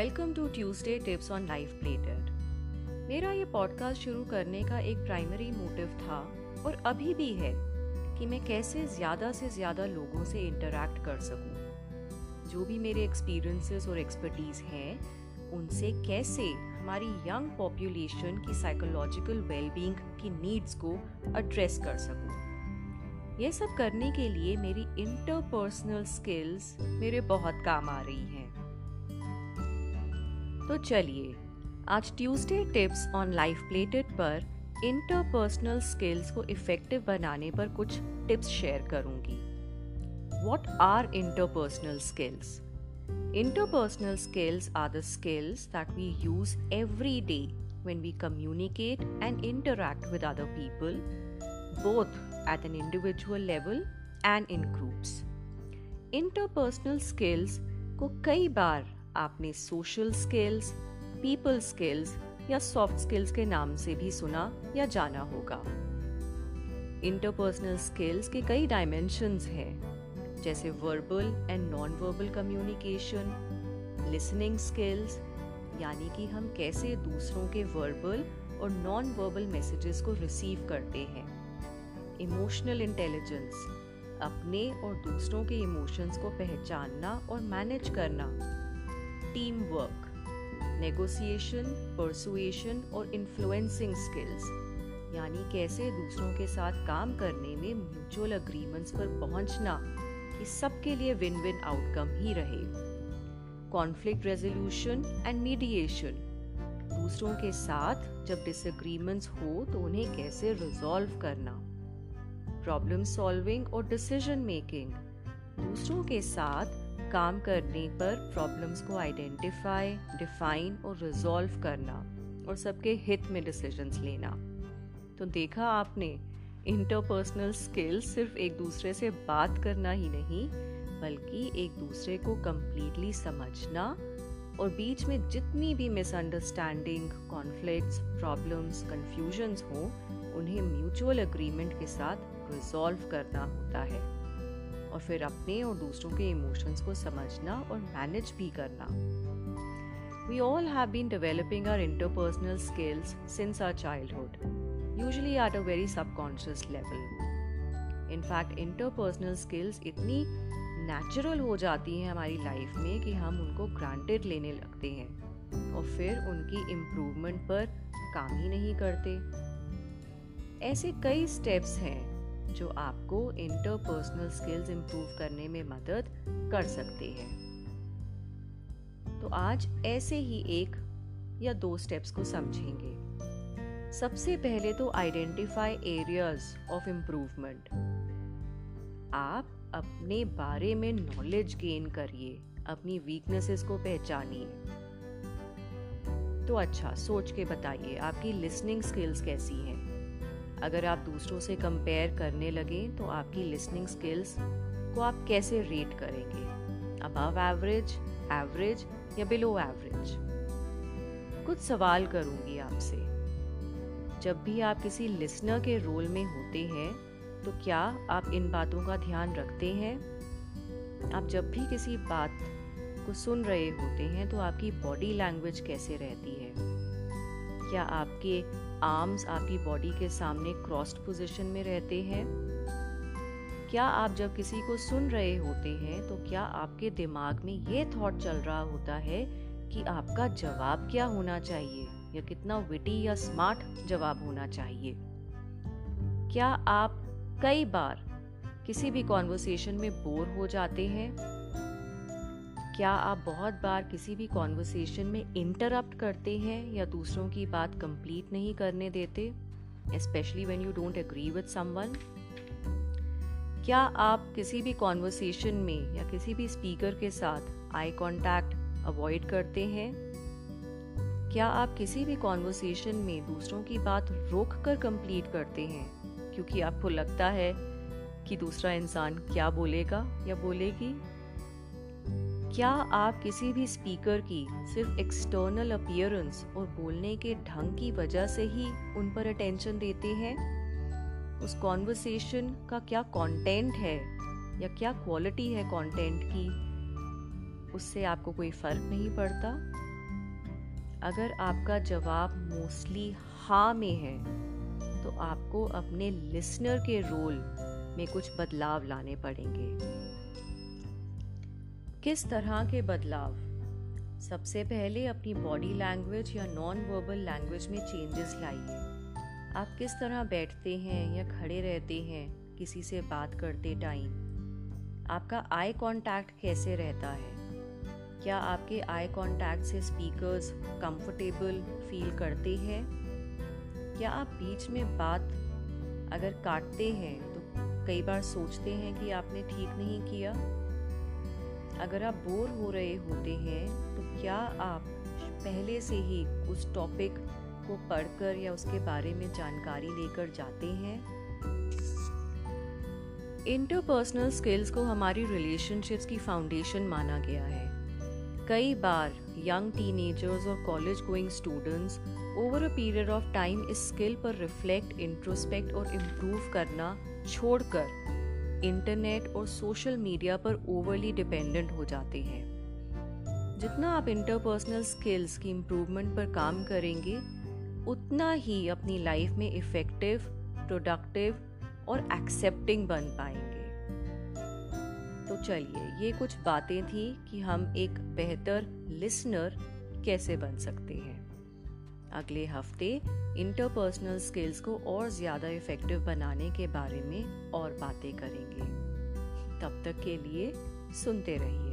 Welcome to Tuesday tips on life plated मेरा ये podcast शुरू करने का एक प्राइमरी मोटिव था और अभी भी है कि मैं कैसे ज़्यादा से ज़्यादा लोगों से इंटरेक्ट कर सकूँ। जो भी मेरे एक्सपीरियंसेस और एक्सपर्टीज़ हैं, उनसे कैसे हमारी यंग पॉपुलेशन की साइकोलॉजिकल वेलबींग की नीड्स को एड्रेस कर सकूँ। ये सब करने के लिए मेरी इंटरपर्सनल स्किल्स मेरे बहुत काम आ रही हैं तो चलिए, आज Tuesday tips on life plated पर इंटरपर्सनल स्किल्स को इफ़ेक्टिव बनाने पर कुछ टिप्स शेयर करूँगी। What are interpersonal skills interpersonal skills are the skills that we use every day when we communicate and interact with other people both at an individual level and in groups interpersonal skills को कई बार आपने social skills people skills या soft skills के नाम से भी सुना या जाना होगा। इंटरपर्सनल स्किल्स के कई डायमेंशंस हैं, जैसे verbal and non verbal communication listening skills यानी कि हम कैसे दूसरों के वर्बल और नॉन वर्बल मैसेजेस को रिसीव करते हैं। इमोशनल इंटेलिजेंस अपने और दूसरों के इमोशंस को पहचानना और मैनेज करना। टीम वर्क नेगोशिएशन परसुएशन और इन्फ्लुएंसिंग स्किल्स यानी कैसे दूसरों के साथ काम करने में म्यूचुअल अग्रीमेंट्स पर पहुँचना, कि सबके लिए विन विन आउटकम ही रहे. कॉन्फ्लिक्ट रेजोल्यूशन एंड मीडिएशन दूसरों के साथ जब डिसएग्रीमेंट्स हो तो उन्हें कैसे रिजॉल्व करना? प्रॉब्लम सॉल्विंग और डिसीज़न मेकिंग दूसरों के साथ काम करने पर प्रॉब्लम्स को आइडेंटिफाई डिफाइन और रिजॉल्व करना और सबके हित में डिसीजंस लेना। तो देखा आपने इंटरपर्सनल स्किल्स सिर्फ़ एक दूसरे से बात करना ही नहीं, बल्कि एक दूसरे को कम्प्लीटली समझना और बीच में जितनी भी मिसअंडरस्टैंडिंग कॉन्फ्लिक्ट्स प्रॉब्लम्स कन्फ्यूजन्स हों, उन्हें म्यूचुअल अग्रीमेंट के साथ रिजॉल्व करना होता है। और फिर अपने और दूसरों के इमोशंस को समझना और मैनेज भी करना। We all have been developing our interpersonal skills since our childhood usually at a very subconscious level in fact interpersonal skills इतनी नेचुरल हो जाती हैं हमारी लाइफ में कि हम उनको ग्रांटेड लेने लगते हैं और फिर उनकी इम्प्रूवमेंट पर काम ही नहीं करते। ऐसे कई स्टेप्स हैं जो आपको इंटरपर्सनल स्किल्स इंप्रूव करने में मदद कर सकते हैं। तो आज ऐसे ही एक या दो स्टेप्स को समझेंगे। सबसे पहले तो आइडेंटिफाई एरियाज़ ऑफ़ इम्प्रूवमेंट आप अपने बारे में नॉलेज गेन करिए, अपनी वीकनेसेस को पहचानिए। तो अच्छा सोच के बताइए, आपकी लिसनिंग स्किल्स कैसी हैं? अगर आप दूसरों से कंपेयर करने लगे तो आपकी लिसनिंग स्किल्स को आप कैसे रेट करेंगे? अबव एवरेज एवरेज या बिलो एवरेज कुछ सवाल करूँगी आपसे। जब भी आप किसी लिसनर के रोल में होते हैं तो क्या आप इन बातों का ध्यान रखते हैं? आप जब भी किसी बात को सुन रहे होते हैं तो आपकी बॉडी लैंग्वेज कैसे रहती है? क्या आपके आर्म्स आपकी बॉडी के सामने क्रॉस्ड पोजीशन में रहते हैं। क्या आप जब किसी को सुन रहे होते हैं तो क्या आपके दिमाग में ये थॉट चल रहा होता है कि आपका जवाब क्या होना चाहिए? या कितना विटी या स्मार्ट जवाब होना चाहिए? क्या आप कई बार किसी भी कॉन्वर्सेशन में बोर हो जाते हैं? क्या आप बहुत बार किसी भी कॉन्वर्सेशन में इंटरप्ट करते हैं या दूसरों की बात कंप्लीट नहीं करने देते? Specially when you don't agree with someone क्या आप किसी भी कॉन्वर्सेशन में या किसी भी स्पीकर के साथ आई कांटेक्ट अवॉइड करते हैं? क्या आप किसी भी कॉन्वर्सेशन में दूसरों की बात रोक कर कंप्लीट करते हैं? क्योंकि आपको लगता है कि दूसरा इंसान क्या बोलेगा या बोलेगी? क्या आप किसी भी स्पीकर की सिर्फ़ एक्सटर्नल अपियरेंस और बोलने के ढंग की वजह से ही उन पर अटेंशन देते हैं? उस कॉन्वर्सेशन का क्या कंटेंट है? या क्या क्वालिटी है कंटेंट की? उससे आपको कोई फ़र्क नहीं पड़ता? अगर आपका जवाब मोस्टली हाँ में है तो आपको अपने लिसनर के रोल में कुछ बदलाव लाने पड़ेंगे। किस तरह के बदलाव? सबसे पहले अपनी बॉडी लैंग्वेज या नॉन वर्बल लैंग्वेज में चेंजेस लाइए। आप किस तरह बैठते हैं या खड़े रहते हैं, किसी से बात करते टाइम आपका आई कांटेक्ट कैसे रहता है? क्या आपके आई कांटेक्ट से स्पीकर्स कंफर्टेबल फील करते हैं? क्या आप बीच में बात अगर काटते हैं तो कई बार सोचते हैं कि आपने ठीक नहीं किया? अगर आप बोर हो रहे होते हैं तो क्या आप पहले से ही उस टॉपिक को पढ़कर या उसके बारे में जानकारी लेकर जाते हैं? इंटरपर्सनल स्किल्स को हमारी रिलेशनशिप्स की फाउंडेशन माना गया है। कई बार यंग टीनेजर्स और college going students over a period of time इस स्किल पर रिफ्लेक्ट इंट्रोस्पेक्ट और इम्प्रूव करना छोड़कर इंटरनेट और सोशल मीडिया पर ओवरली डिपेंडेंट हो जाते हैं। जितना आप इंटरपर्सनल स्किल्स की इम्प्रूवमेंट पर काम करेंगे, उतना ही अपनी लाइफ में इफ़ेक्टिव प्रोडक्टिव और एक्सेप्टिंग बन पाएँगे। तो चलिए, ये कुछ बातें थी कि हम एक बेहतर लिसनर कैसे बन सकते हैं। अगले हफ़्ते इंटरपर्सनल स्किल्स को और ज़्यादा इफ़ेक्टिव बनाने के बारे में और बातें करेंगे। तब तक के लिए सुनते रहिए।